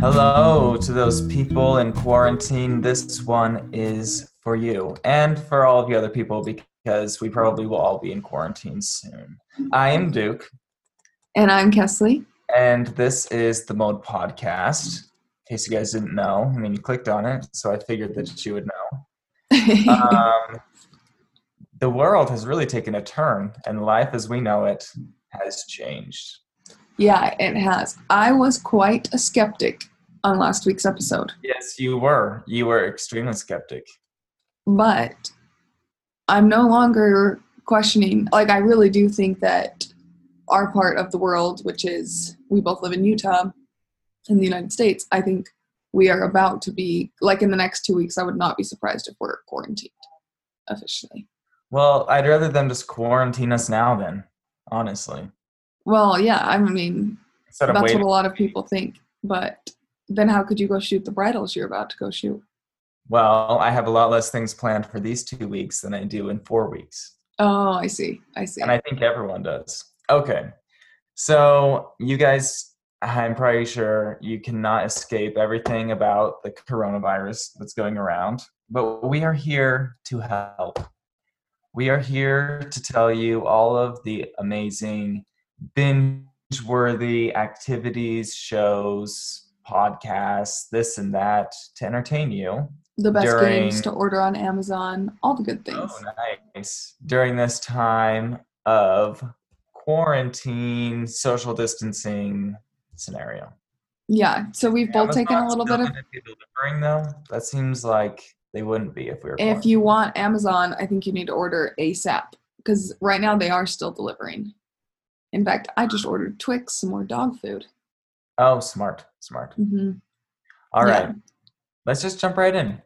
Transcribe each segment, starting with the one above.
Hello to those people in quarantine. This one is for you and for all of the other people because we probably will all be in quarantine soon. I am Duke. And I'm Kaestle. And this is the Mode Podcast. In case you guys didn't know, I mean, you clicked on it, so I figured that you would know. um, the world has really taken a turn, and life as we know it has changed. Yeah, it has. I was quite a skeptic on last week's episode. Yes, you were. You were extremely skeptic. But I'm no longer questioning. Like, I really do think that our part of the world, which is we both live in Utah in the United States, I think we are about to be, like, in the next two weeks, I would not be surprised if we're quarantined officially. Well, I'd rather them just quarantine us now, then, honestly. Well, yeah, I mean, that's what a lot of people think. But then how could you go shoot the bridals you're about to go shoot? Well, I have a lot less things planned for these two weeks than I do in four weeks. Oh, I see. I see. And I think everyone does. Okay. So, you guys, I'm pretty sure you cannot escape everything about the coronavirus that's going around, but we are here to help. We are here to tell you all of the amazing binge worthy activities, shows, podcasts, this and that to entertain you. The best during, games to order on Amazon, all the good oh, things. Oh, nice. During this time of quarantine, social distancing scenario. Yeah, so we've both Amazon's taken a little bit of delivering though. That seems like they wouldn't be if we were. If you want Amazon, I think you need to order ASAP because right now they are still delivering. In fact, I just ordered Twix, some more dog food. Oh, smart, smart. Mm-hmm. All right, yeah. let's just jump right in.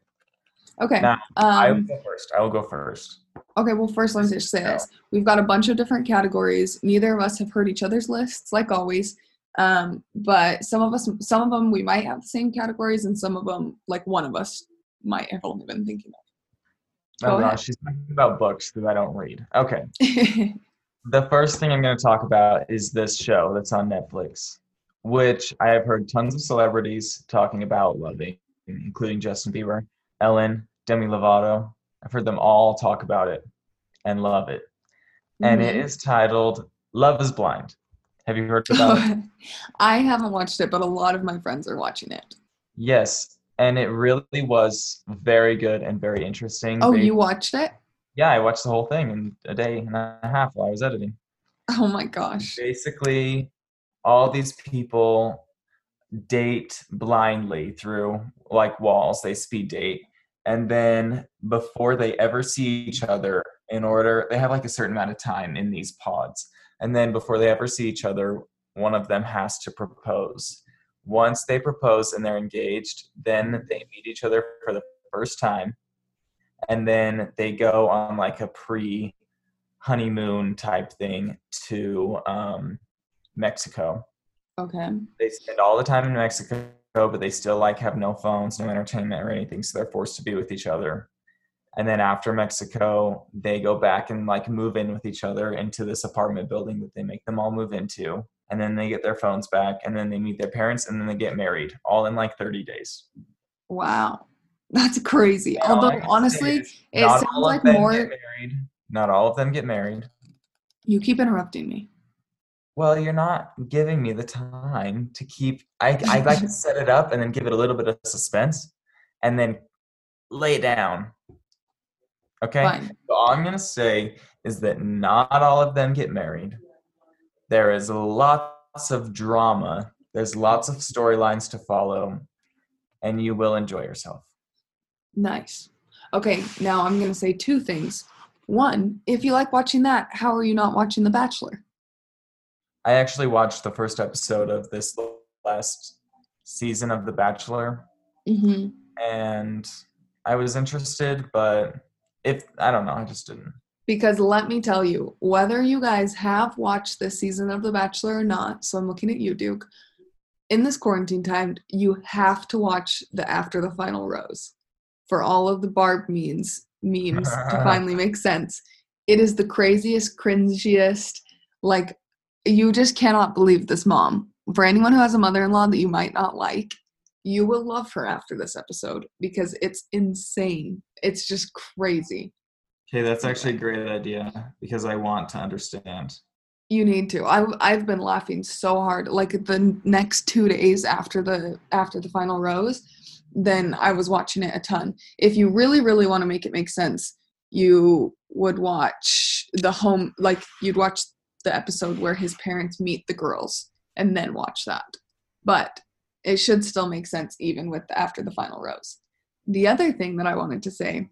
Okay. Now, um, I will go first. I will go first. Okay, well, first, let me just say this. We've got a bunch of different categories. Neither of us have heard each other's lists, like always. Um, but some of us, some of them, we might have the same categories, and some of them, like one of us, might have only been thinking of. Go oh gosh, she's talking about books that I don't read. Okay. the first thing I'm going to talk about is this show that's on Netflix which I have heard tons of celebrities talking about loving, including Justin Bieber, Ellen, Demi Lovato. I've heard them all talk about it and love it. Mm-hmm. And it mm-hmm. titled Love is Blind. Have you heard about it? I haven't watched it, but a lot of my friends are watching it. Yes, and it really was very good and very interesting. Oh, they, you watched it? Yeah, I watched the whole thing in a day and a half while I was editing. Oh my gosh. Basically, all these people date blindly through like walls. They speed date. And then before they ever see each other in order they have like a certain amount of time in these pods. And then before they ever see each other one of them has to propose. Once they propose and they're engaged then they meet each other for the first time and then they go on like a pre honeymoon type thing to um, Mexico. Okay. They spend all the time in Mexico, but they still like have no phones, no entertainment or anything, so they're forced to be with each other. And then after Mexico, they go back and like move in with each other into this apartment building that they make them all move into. And then they get their phones back and then they meet their parents and then they get married all in like 30 days. Wow. That's crazy. Although honestly, it sounds like more Not all of them get married. You keep interrupting me. Well you're not giving me the time to keep i i like to set it up and then give it a little bit of suspense and then lay it down. Okay? Fine. all i'm going to say is that not all of them get married. There is lots of drama. There's lots of storylines to follow and you will enjoy yourself nice okay now i'm going to say two things one if you like watching that how are you not watching the bachelor I actually watched the first episode of this last season of The Bachelor, mm-hmm. and I was interested, but if I don't know, I just didn't. Because let me tell you, whether you guys have watched this season of The Bachelor or not, so I'm looking at you, Duke. In this quarantine time, you have to watch the After the Final Rose for all of the Barb memes memes to finally make sense. It is the craziest, cringiest, like you just cannot believe this mom for anyone who has a mother-in-law that you might not like, you will love her after this episode because it's insane. It's just crazy. Okay, that's actually a great idea because I want to understand. You need to. I I've been laughing so hard. Like the next two days after the after the final rose, then I was watching it a ton. If you really really want to make it make sense, you would watch the home like you'd watch the episode where his parents meet the girls and then watch that. But it should still make sense even with after the final rose. The other thing that I wanted to say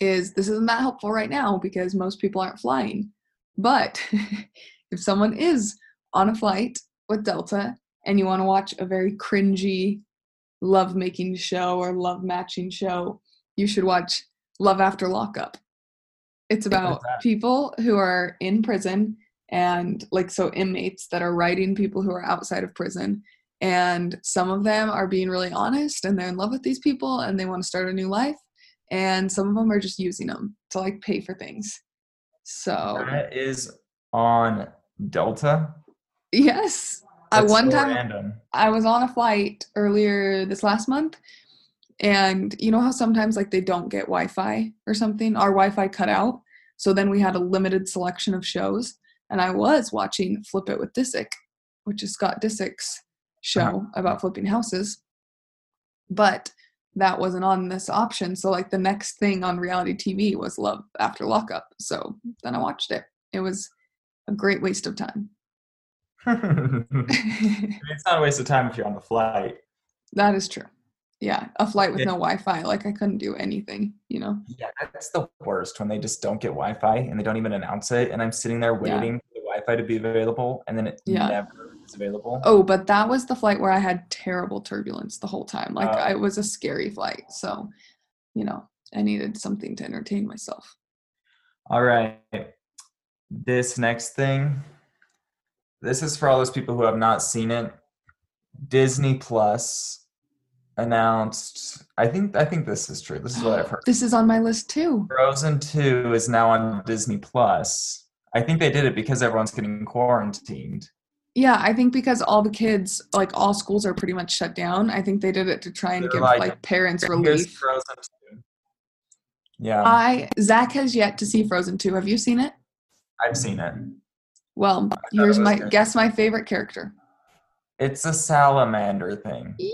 is this isn't that helpful right now because most people aren't flying. But if someone is on a flight with Delta and you want to watch a very cringy love making show or love matching show, you should watch Love After Lockup. It's about people who are in prison and like so inmates that are writing people who are outside of prison and some of them are being really honest and they're in love with these people and they want to start a new life and some of them are just using them to like pay for things. So that is on delta? Yes I one so time random. i was on a flight earlier this last month and you know how sometimes like they don't get wi-fi or something our wi-fi cut out so then we had a limited selection of shows and i was watching flip it with disick which is scott disick's show Uh-huh. about flipping houses but that wasn't on this option so like the next thing on reality tv was love after lockup so then i watched it it was a great waste of time it's not a waste of time if you're on the flight. that is true yeah a flight with Yeah. no wi-fi like i couldn't do anything you know Yeah, that's the worst when they just don't get Wi-Fi and they don't even announce it, and I'm sitting there Yeah. waiting for the Wi-Fi to be available, and then it Yeah. never is available. oh but that was the flight where i had terrible turbulence the whole time like. Oh. I, it was a scary flight so you know i needed something to entertain myself All right, this next thing, this is for all those people who have not seen it. Disney Plus announced. I think I think this is true. This is what I've heard. this is on my list too Frozen 2 is now on Disney Plus. I think they did it because everyone's getting quarantined. Yeah, I think because all the kids, like all schools are pretty much shut down. I think they did it to try and They're give like, like, parents relief. Frozen 2. Yeah, I Zach has yet to see Frozen 2. Have you seen it? I've seen it. Well, here's my good. guess my favorite character. It's a salamander thing. Duh.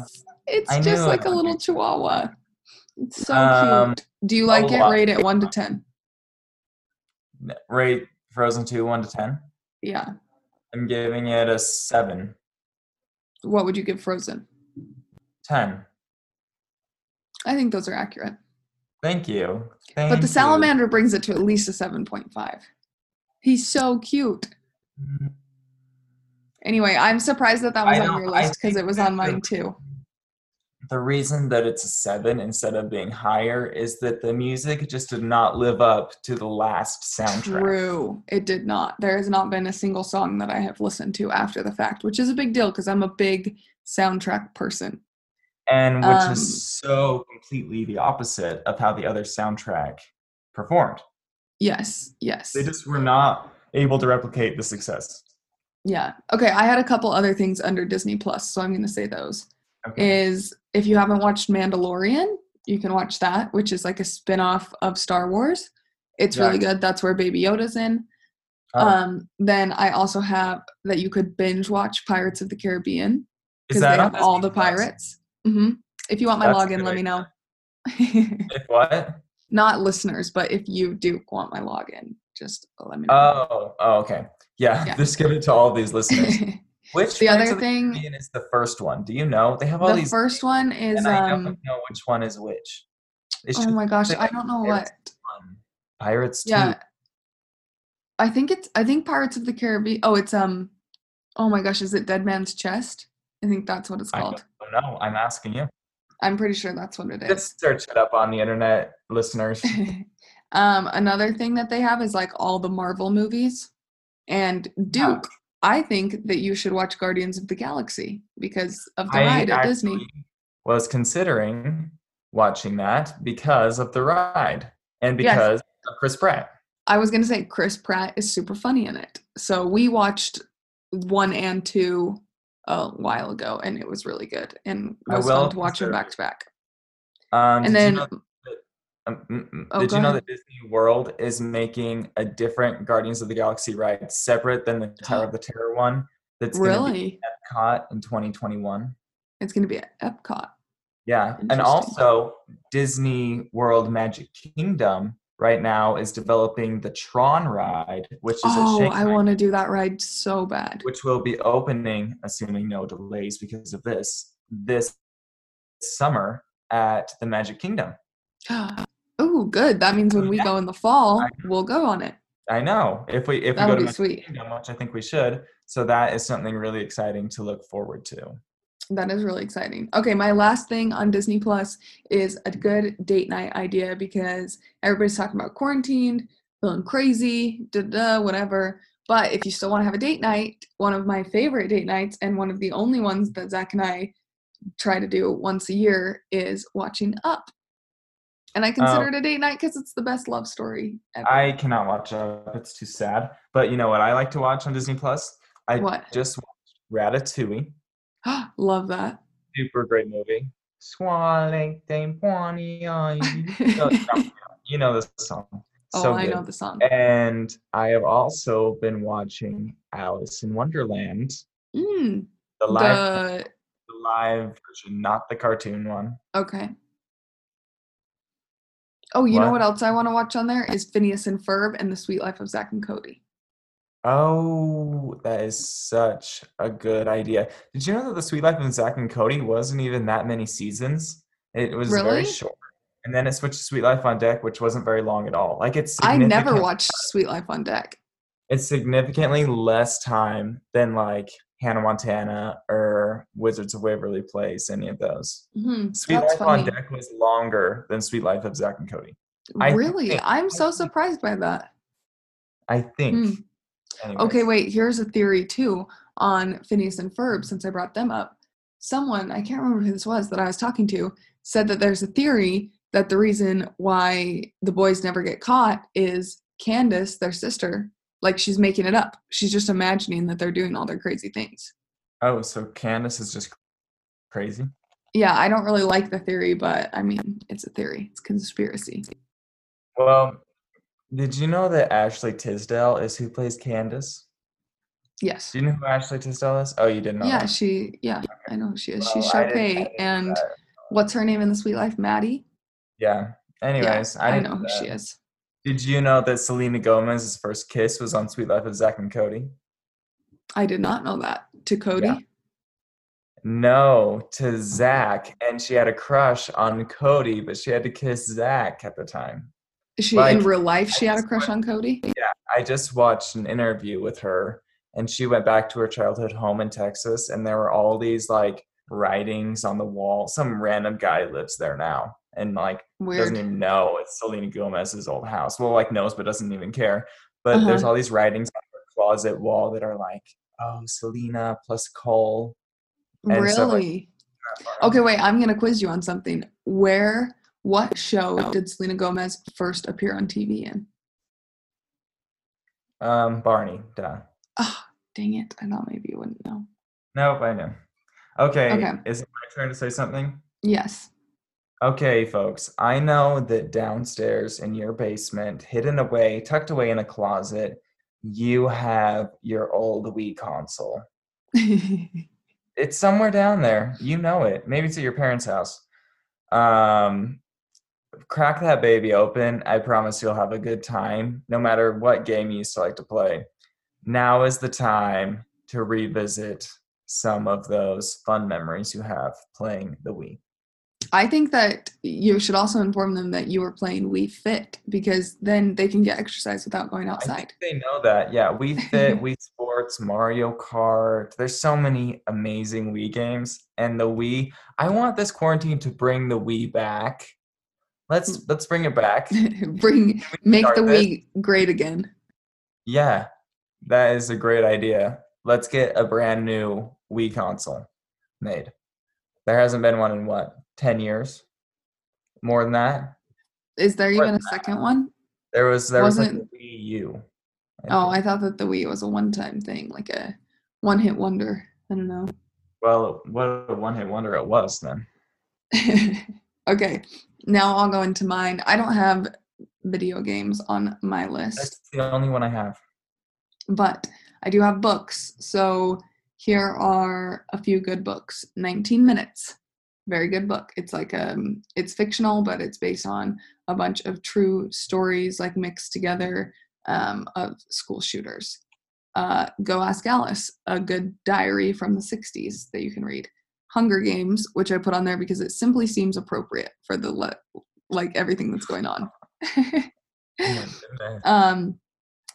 Yes. It's I just like it. a little chihuahua. It's so Um, cute. Do you like it? lot. Rate it 1 to 10. Rate Frozen 2 1 to 10. Yeah. I'm giving it a 7. What would you give Frozen? 10. I think those are accurate. Thank you. Thank but the you. salamander brings it to at least a 7.5. He's so cute. Anyway, I'm surprised that that was I on your list because it was on mine too. The reason that it's a 7 instead of being higher is that the music just did not live up to the last soundtrack. True. It did not. There has not been a single song that I have listened to after the fact, which is a big deal because I'm a big soundtrack person. And which Um, is so completely the opposite of how the other soundtrack performed. Yes, yes. They just were not able to replicate the success. Yeah. Okay, I had a couple other things under Disney Plus, so I'm going to say those. Okay. Is if you haven't watched Mandalorian, you can watch that, which is like a spin-off of Star Wars. It's Yeah. really good. That's where Baby Yoda's in. Oh, Um, then I also have that you could binge watch Pirates of the Caribbean is because that they have all Disney the pirates. hmm If you want my That's login, let me know. If what? Not listeners, but if you do want my login, just let me know. Oh, oh, okay. Yeah, Yeah. just give it to all these listeners. Which the other the thing, is the first one? Do you know? They have all the these. first one is and I um. don't know which one is which. Oh my gosh, I don't know what. Pirates one. Pirates Yeah. two. I think it's I think Pirates of the Caribbean. Oh, it's um oh my gosh, is it Dead Man's Chest? I think that's what it's I called. don't know. I'm asking you. I'm pretty sure that's what it is. Just search it up on the internet, listeners. um another thing that they have is like all the Marvel movies. And Duke, I think that you should watch Guardians of the Galaxy because of the I ride at Disney. was considering watching that because of the ride and Yes. because of Chris Pratt. I was gonna say Chris Pratt is super funny in it. So we watched one and two a while ago, and it was really good and I was will fun to watch them back to back. Um, And did you then know that- um, mm, mm, Oh, did you know ahead. that Disney World is making a different Guardians of the Galaxy ride, separate than the Tower of the Terror one? That's really, Epcot in 2021. it's going to be at Epcot. Yeah, and also Disney World Magic Kingdom right now is developing the Tron ride, which is Oh, a I Shanghai, I want to do that ride so bad. which will be opening, assuming no delays because of this, this summer at the Magic Kingdom. oh, good. That means when we Yeah. go in the fall, we'll go on it. I know if we if we That go would to be Magic sweet. Kingdom, which I think we should. So that is something really exciting to look forward to. That is really exciting. Okay, my last thing on Disney Plus is a good date night idea because everybody's talking about quarantined, feeling crazy, da da, whatever. But if you still want to have a date night, one of my favorite date nights and one of the only ones that Zach and I try to do once a year is watching Up. And I consider it a date night because it's the best love story ever. I cannot watch Up; it's too sad. But you know what I like to watch on Disney Plus? I What? just watched Ratatouille. Love that. Super great movie. Swale tem pony on you. Know the song. You know the song. Oh, So I good. know the song. And I have also been watching Alice in Wonderland, Mm, the live, the the live version, not the cartoon one. Okay. Oh, you know What? what else I want to watch on there is Phineas and Ferb and the Sweet Life of Zach and Cody. Oh, that is such a good idea. Did you know that the Sweet Life of Zach and Cody wasn't even that many seasons? It was very short. And then it switched to Sweet Life on Deck, which wasn't very long at all. Like it's I never watched Sweet Life on Deck. It's significantly less time than like Hannah Montana or Wizards of Waverly Place, any of those. hmm Sweet That's Life on. Deck was longer than Sweet Life of Zach and Cody. I Really? think- I'm so surprised by that. I think. Hmm. Anyways. Okay, wait, here's a theory too on Phineas and Ferb since I brought them up. Someone, I can't remember who this was that I was talking to, said that there's a theory that the reason why the boys never get caught is Candace, their sister, like she's making it up. She's just imagining that they're doing all their crazy things. Oh, so Candace is just crazy. Yeah, I don't really like the theory, but I mean, it's a theory. It's conspiracy. Well, did you know that Ashley Tisdale is who plays Candace? Yes. Do you know who Ashley Tisdale is? Oh, you didn't know. Yeah, that. she. Yeah, I know who she is. She's Well, I Sharpay, and that. what's her name in the Sweet Life? Maddie. Yeah. Anyways, yeah, I, I, know who she is. Did you know that Selena Gomez's first kiss was on Sweet Life of Zach and Cody? I did not know that. To Cody. Yeah. No, to Zach, and she had a crush on Cody, but she had to kiss Zach at the time. She Like, in real life? She had a crush on Cody. Yeah, I just watched an interview with her, and she went back to her childhood home in Texas, and there were all these like writings on the wall. Some random guy lives there now, and like Weird. doesn't even know it's Selena Gomez's old house. Well, like knows, but doesn't even care. But Uh-huh. there's all these writings on her closet wall that are like, "Oh, Selena plus Cole." stuff like really? okay, wait. I'm gonna quiz you on something. Where? What show did Selena Gomez first appear on TV in? Um, Barney, duh. Oh, dang it! I thought maybe you wouldn't know. Nope, I know. Okay, Okay. is it my turn to say something? Yes. Okay, folks, I know that downstairs in your basement, hidden away, tucked away in a closet, you have your old Wii console. It's somewhere down there. You know it. Maybe it's at your parents' house. Um, crack that baby open. I promise you'll have a good time, no matter what game you used to like to play. Now is the time to revisit some of those fun memories you have playing the Wii. I think that you should also inform them that you were playing Wii Fit because then they can get exercise without going outside. they know that. Yeah, Wii Fit, Wii Sports, Mario Kart. There's so many amazing Wii games, and the Wii. I want this quarantine to bring the Wii back. Let's let's bring it back. Bring make the this? Wii great again. Yeah, that is a great idea. Let's get a brand new Wii console made. There hasn't been one in what, 10 years? More than that? Is there More even a than second one? There was there was like a Wasn't- Wii U. Oh, think. I thought that the Wii was a one-time thing, like a one hit wonder. I don't know. Well, what a one hit wonder it was then. okay, now I'll go into mine. I don't have video games on my list, That's the only one I have. but I do have books. So here are a few good books. 19 Minutes. Very good book. It's like um it's fictional, but it's based on a bunch of true stories like mixed together um, of school shooters. Uh, Go Ask Alice, a good diary from the 60s that you can read. Hunger Games, which I put on there because it simply seems appropriate for the le- like everything that's going on. Oh um,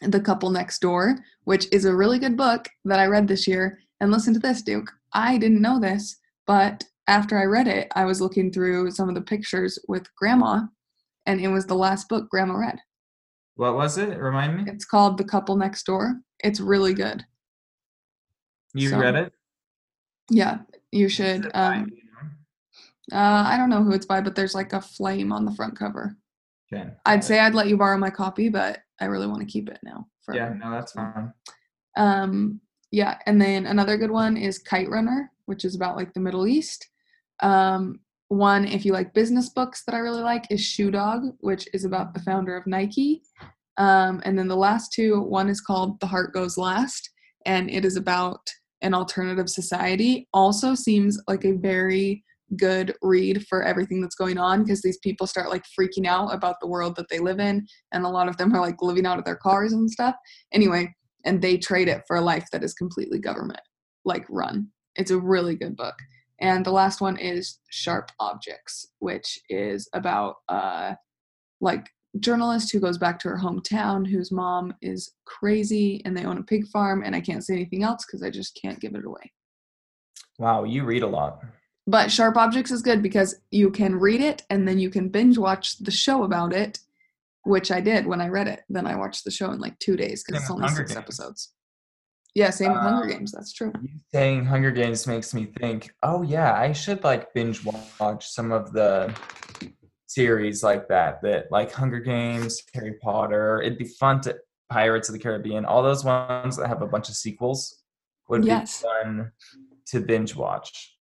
the Couple Next Door, which is a really good book that I read this year. And listen to this, Duke. I didn't know this, but after I read it, I was looking through some of the pictures with Grandma, and it was the last book Grandma read. What was it? Remind me. It's called The Couple Next Door. It's really good. You so- read it? Yeah, you should. Um, do you know? uh, I don't know who it's by, but there's like a flame on the front cover. Okay. I'd say I'd let you borrow my copy, but I really want to keep it now. Yeah, no, that's fine. Um, yeah, and then another good one is Kite Runner, which is about like the Middle East. Um, one, if you like business books that I really like, is Shoe Dog, which is about the founder of Nike. Um, and then the last two, one is called The Heart Goes Last, and it is about an alternative society. Also seems like a very good read for everything that's going on because these people start like freaking out about the world that they live in, and a lot of them are like living out of their cars and stuff. Anyway, and they trade it for a life that is completely government like run. It's a really good book. And the last one is Sharp Objects, which is about uh like journalist who goes back to her hometown whose mom is crazy and they own a pig farm and I can't say anything else cuz I just can't give it away. Wow, you read a lot. But Sharp Objects is good because you can read it and then you can binge watch the show about it, which I did when I read it. Then I watched the show in like two days because it's only Hunger six Games. episodes. Yeah, same with Hunger Uh, Games. That's true. You saying Hunger Games makes me think, oh yeah, I should like binge watch some of the series like that. That like Hunger Games, Harry Potter. It'd be fun to Pirates of the Caribbean. All those ones that have a bunch of sequels would Yes. be fun to binge watch.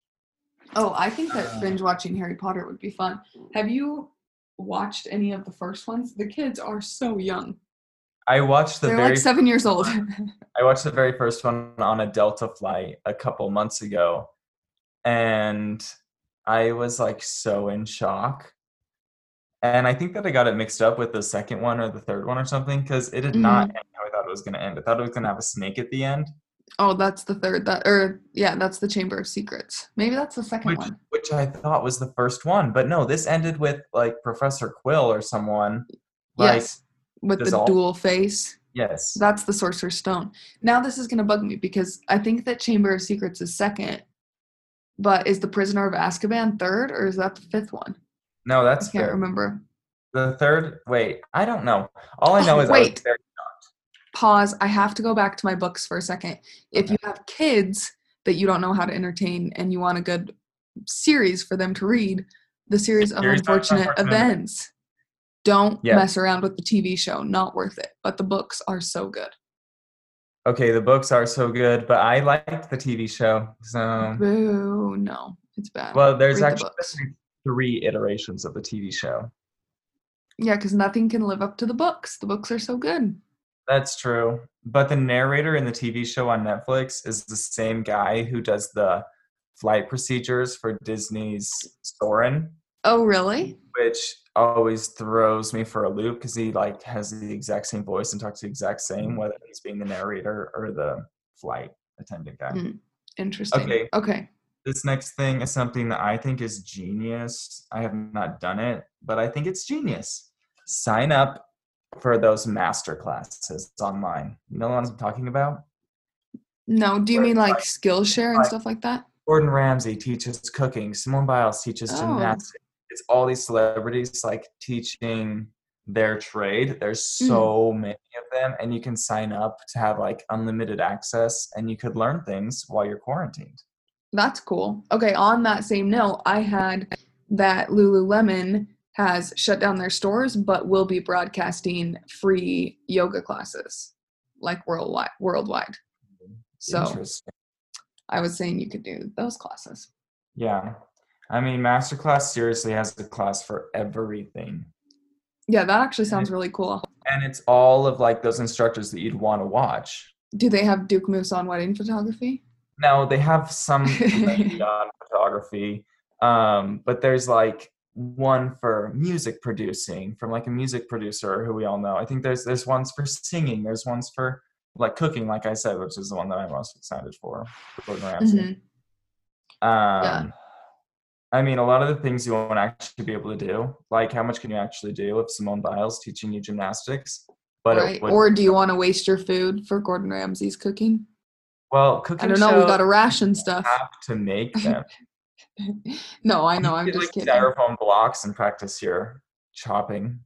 Oh, I think that Uh, binge watching Harry Potter would be fun. Have you watched any of the first ones? The kids are so young. I watched the They're very like seven years old. I watched the very first one on a Delta flight a couple months ago, and I was like so in shock. And I think that I got it mixed up with the second one or the third one or something because it did not mm-hmm. end how I thought it was going to end. I thought it was going to have a snake at the end, oh, that's the third. That or yeah, that's the Chamber of Secrets. Maybe that's the second which one. which I thought was the first one. But no, this ended with like Professor Quill or someone. Like, yes, with the dual face. yes. That's the Sorcerer's Stone. Now this is gonna bug me because I think that Chamber of Secrets is second, but is the Prisoner of Azkaban third or is that the fifth one? No, I that's can't third. remember. the third. Wait, I don't know. All I oh, know Oh, is I wait. very pause. I have to go back to my books for a second. If you have kids that you don't know how to entertain and you want a good series for them to read, the series of Series unfortunate, Unfortunate events. Don't Yeah. mess around with the TV show. Not worth it. But the books are so good. Okay, the books are so good, but I liked the TV show. So, Boo. No, it's bad. well, there's Read actually books. Three iterations of the TV show. Yeah, because nothing can live up to the books. The books are so good. That's true. But the narrator in the TV show on Netflix is the same guy who does the flight procedures for Disney's Soarin', Oh, really? which always throws me for a loop because he like has the exact same voice and talks the exact same, whether he's being the narrator or the flight attendant guy. Mm. Interesting. Okay. Okay. This next thing is something that I think is genius. I have not done it, but I think it's genius. Sign up for those master classes online. You know I'm talking about? No, do you Where mean like like- Skillshare and like- stuff like that? Gordon Ramsay teaches cooking. Simone Biles teaches Oh. gymnastics. It's all these celebrities like teaching their trade. There's so hmm. many of them, and you can sign up to have like unlimited access, and you could learn things while you're quarantined. That's cool. Okay, on that same note, I had that Lululemon has shut down their stores but will be broadcasting free yoga classes like worldwide worldwide. So I was saying you could do those classes. Yeah. I mean, Masterclass seriously has a class for everything. Yeah, that actually sounds really cool. And it's all of like those instructors that you'd want to watch. Do they have Duke Moose on wedding photography? No, they have some on photography. Um, but there's like one for music producing from like a music producer who we all know. I think there's there's ones for singing, there's ones for like cooking, like I said, which is the one that I'm most excited for. Gordon Ramsay. Mhm. Um, Yeah. I mean, a lot of the things you won't actually be able to do, like how much can you actually do if Simone Biles teaching you gymnastics? But right. would, Or do you want to waste your food for Gordon Ramsay's cooking? Well, cooking I don't know. We got to ration stuff. have to make them. no, I know. You I'm just like kidding. styrofoam blocks and practice your chopping.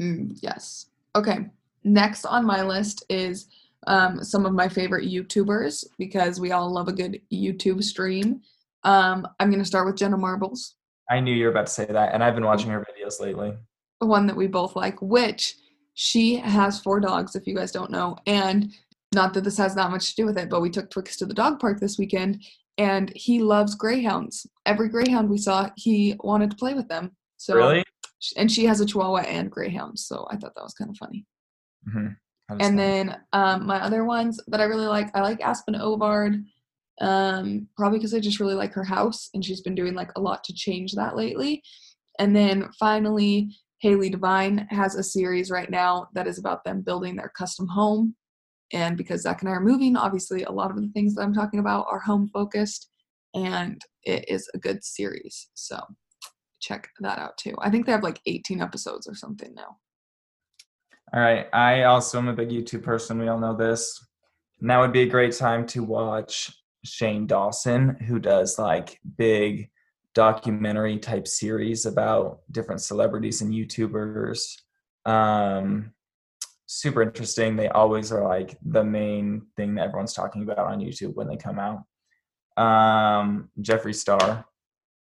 Mm, yes. Okay. Next on my list is um, some of my favorite YouTubers because we all love a good YouTube stream. Um, I'm going to start with Jenna Marbles, I knew you were about to say that, and I've been watching her videos lately. the one that we both like, which she has four dogs, if you guys don't know. And not that this has that much to do with it, but we took Twix to the dog park this weekend and he loves greyhounds. Every greyhound we saw, he wanted to play with them. So really? and she has a chihuahua and greyhounds, so I thought that was kind of funny. hmm And then um, my other ones that I really like, I like Aspen Ovard, um, probably because I just really like her house, and she's been doing like a lot to change that lately. And then finally, Haley Devine has a series right now that is about them building their custom home. And because Zach and I are moving, obviously a lot of the things that I'm talking about are home focused, and it is a good series. So check that out too. I think they have like 18 episodes or something now. All right. I also am a big YouTube person. We all know this. Now would be a great time to watch Shane Dawson, who does like big documentary type series about different celebrities and YouTubers. Um, super interesting. They always are like the main thing that everyone's talking about on YouTube when they come out. Um, Jeffree Star.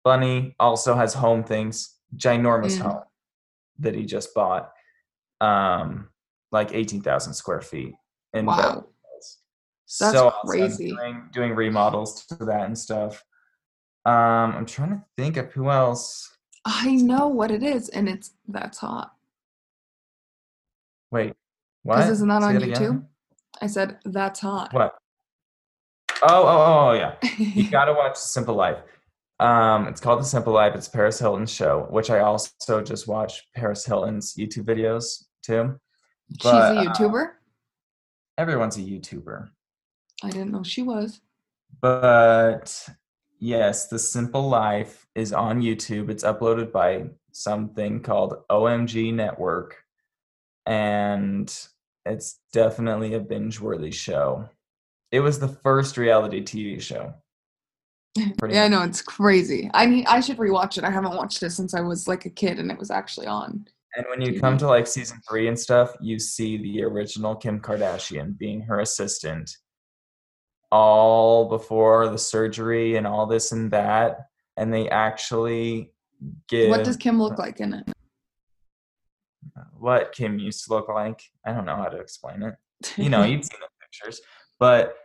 Bunny also has home things, ginormous Mm. home that he just bought um like 18,000 square feet in Wow. Beverly Hills. That's so crazy. doing, doing remodels to that and stuff um i'm trying to think of who else I know what it is, and it's that's hot. wait Because isn't that Say on it again? YouTube? I said that's hot. what oh oh oh, oh yeah you gotta watch The simple life um it's called the simple life it's paris hilton's show which i also just watched paris hilton's youtube videos too She's but, a uh, YouTuber. everyone's a youtuber I didn't know she was. But yes, The Simple Life is on YouTube. It's uploaded by something called OMG Network. And it's definitely a binge worthy show. It was the first reality TV show. Pretty yeah, I know it's crazy. I need. I should rewatch it. I haven't watched it since I was like a kid, and it was actually on. And when you TV. come to like season three and stuff, you see the original Kim Kardashian being her assistant all before the surgery and all this and that. And they actually give What does Kim look like in it? What Kim used to look like. I don't know how to explain it. You know, you've seen the pictures. But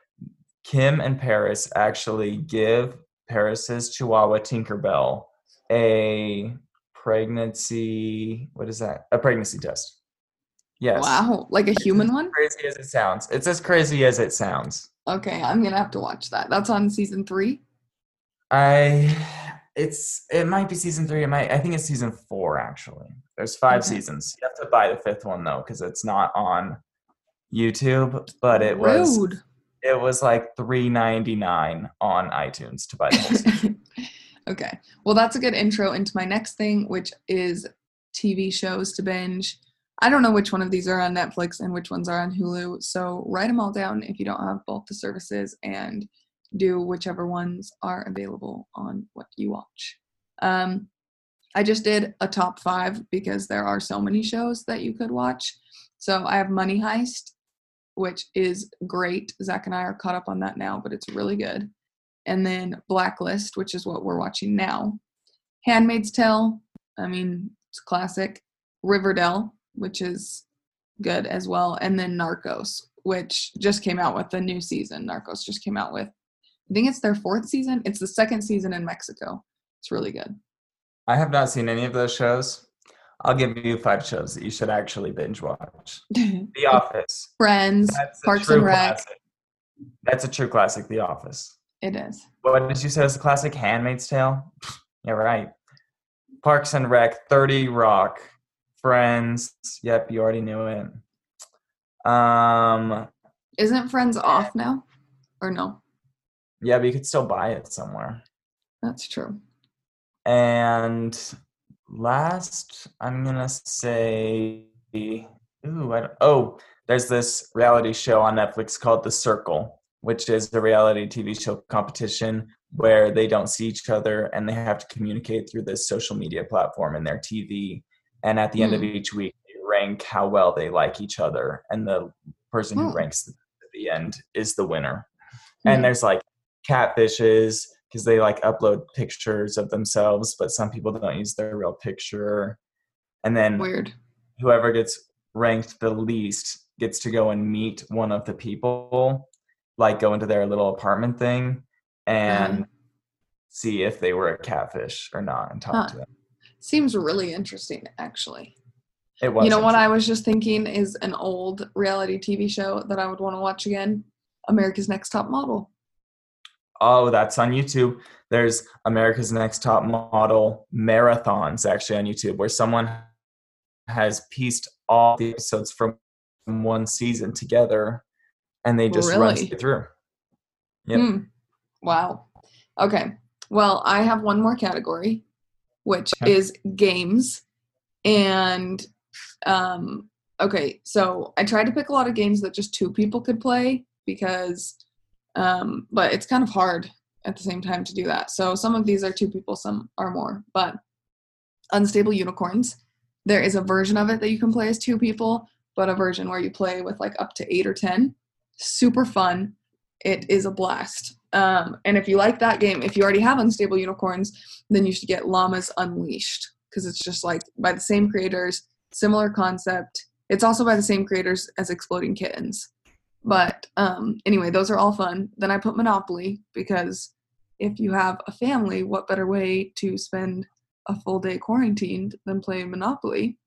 Kim and Paris actually give Paris's Chihuahua Tinkerbell a pregnancy what is that? A pregnancy test. Yes. wow, like a human one. Crazy as it sounds. It's as crazy as it sounds. Okay, I'm gonna have to watch that. That's on season three. I it's it might be season three. It might I think it's season four actually. There's five Okay. seasons. You have to buy the fifth one though, because it's not on YouTube. But it was Rude. it was like three ninety nine on iTunes to buy the whole season. okay. Well, that's a good intro into my next thing, which is TV shows to binge. I don't know which one of these are on Netflix and which ones are on Hulu. So write them all down if you don't have both the services and do whichever ones are available on what you watch. Um, I just did a top five because there are so many shows that you could watch. So I have Money Heist, which is great. Zach and I are caught up on that now, but it's really good. And then Blacklist, which is what we're watching now. Handmaid's Tale, I mean, it's classic. Riverdale, which is good as well. And then Narcos, which just came out with the new season. Narcos just came out with I think it's their fourth season. It's the second season in Mexico. It's really good. I have not seen any of those shows. I'll give you five shows that you should actually binge watch. The Office. Friends, That's Parks and Rec. classic. That's a true classic, The Office. It is. What did you say was the classic? Handmaid's Tale? Yeah, right. Parks and Rec, 30 Rock, Friends. Yep, you already knew it. Um, Isn't Friends off now? Or no? Yeah, but you could still buy it somewhere. That's true. And last, I'm gonna say, ooh, I oh, there's this reality show on Netflix called The Circle, which is a reality TV show competition where they don't see each other and they have to communicate through this social media platform in their TV. And at the end of Hmm. each week, they rank how well they like each other, and the person who Hmm. ranks at the end is the winner Hmm. and there's like catfishes because they like upload pictures of themselves but some people don't use their real picture and then Weird. whoever gets ranked the least gets to go and meet one of the people like go into their little apartment thing and Uh-huh. see if they were a catfish or not and talk Huh. to them Seems really interesting, actually. it was you know what I was just thinking is an old reality TV show that I would want to watch again? America's Next Top Model. Oh, that's on YouTube. There's America's Next Top Model marathons actually on YouTube where someone has pieced all the episodes from one season together and they just run Really? straight through. Yep. Hmm. Wow. Okay. Well, I have one more category, which Okay. is games. And um okay, so I tried to pick a lot of games that just two people could play because um but it's kind of hard at the same time to do that. So some of these are two people, some are more. But Unstable Unicorns, there is a version of it that you can play as two people, but a version where you play with like up to 8 or 10. Super fun it is a blast. Um, and if you like that game, if you already have Unstable Unicorns, then you should get Llamas Unleashed because it's just like by the same creators, similar concept. It's also by the same creators as Exploding Kittens. But um, anyway, those are all fun. Then I put Monopoly because if you have a family, what better way to spend a full day quarantined than play Monopoly?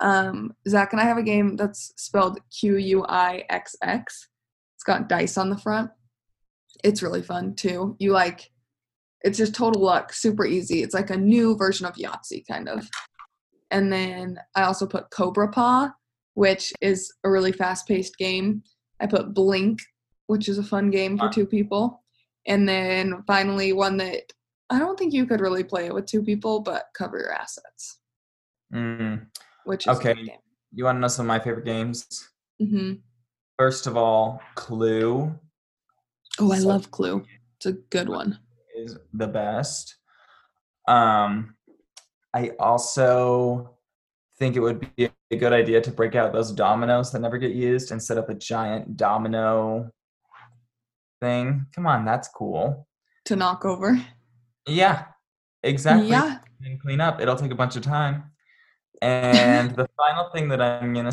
Um, Zach and I have a game that's spelled Q U I X X. It's got dice on the front. It's really fun too. You like it's just total luck, super easy. It's like a new version of Yahtzee kind of. And then I also put Cobra Paw, which is a really fast-paced game. I put Blink, which is a fun game for two people. And then finally one that I don't think you could really play it with two people, but cover your assets, Mm. which is Okay. a good game. You want to know some of my favorite games? hmm First of all, Clue Oh, I So- love Clue. It's a good one. is the best. Um, I also think it would be a good idea to break out those dominoes that never get used and set up a giant domino thing. Come on, that's cool. To knock over. Yeah, exactly. Yeah. And clean up. It'll take a bunch of time. And the final thing that I'm gonna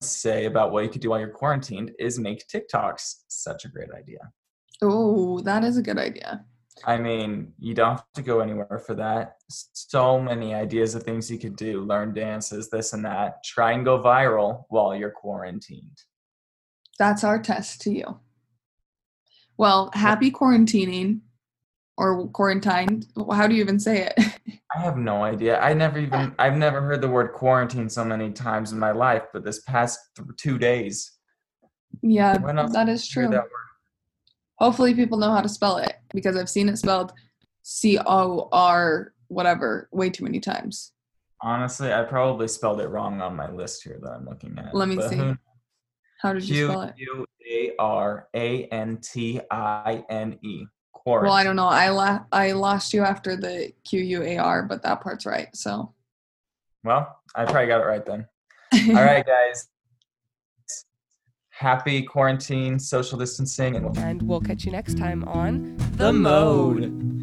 say about what you could do while you're quarantined is make TikToks. Such a great idea. Oh, that is a good idea. I mean, you don't have to go anywhere for that. So many ideas of things you could do learn dances, this and that. Try and go viral while you're quarantined. That's our test to you. Well, happy quarantining or quarantine. How do you even say it? I have no idea. I never even, ah. I've never heard the word quarantine so many times in my life, but this past th- two days, yeah, that is true. that. Hopefully, people know how to spell it because I've seen it spelled C O R whatever way too many times. Honestly, I probably spelled it wrong on my list here that I'm looking at. Let me but see. who- How did you Q spell it? U A R A N T I N E. Well, I don't know. I la- I lost you after the Q U A R, but that part's right. So, Well, I probably got it right then. All right, guys. Happy quarantine, social distancing, and we'll And we'll catch you next time on The Mode.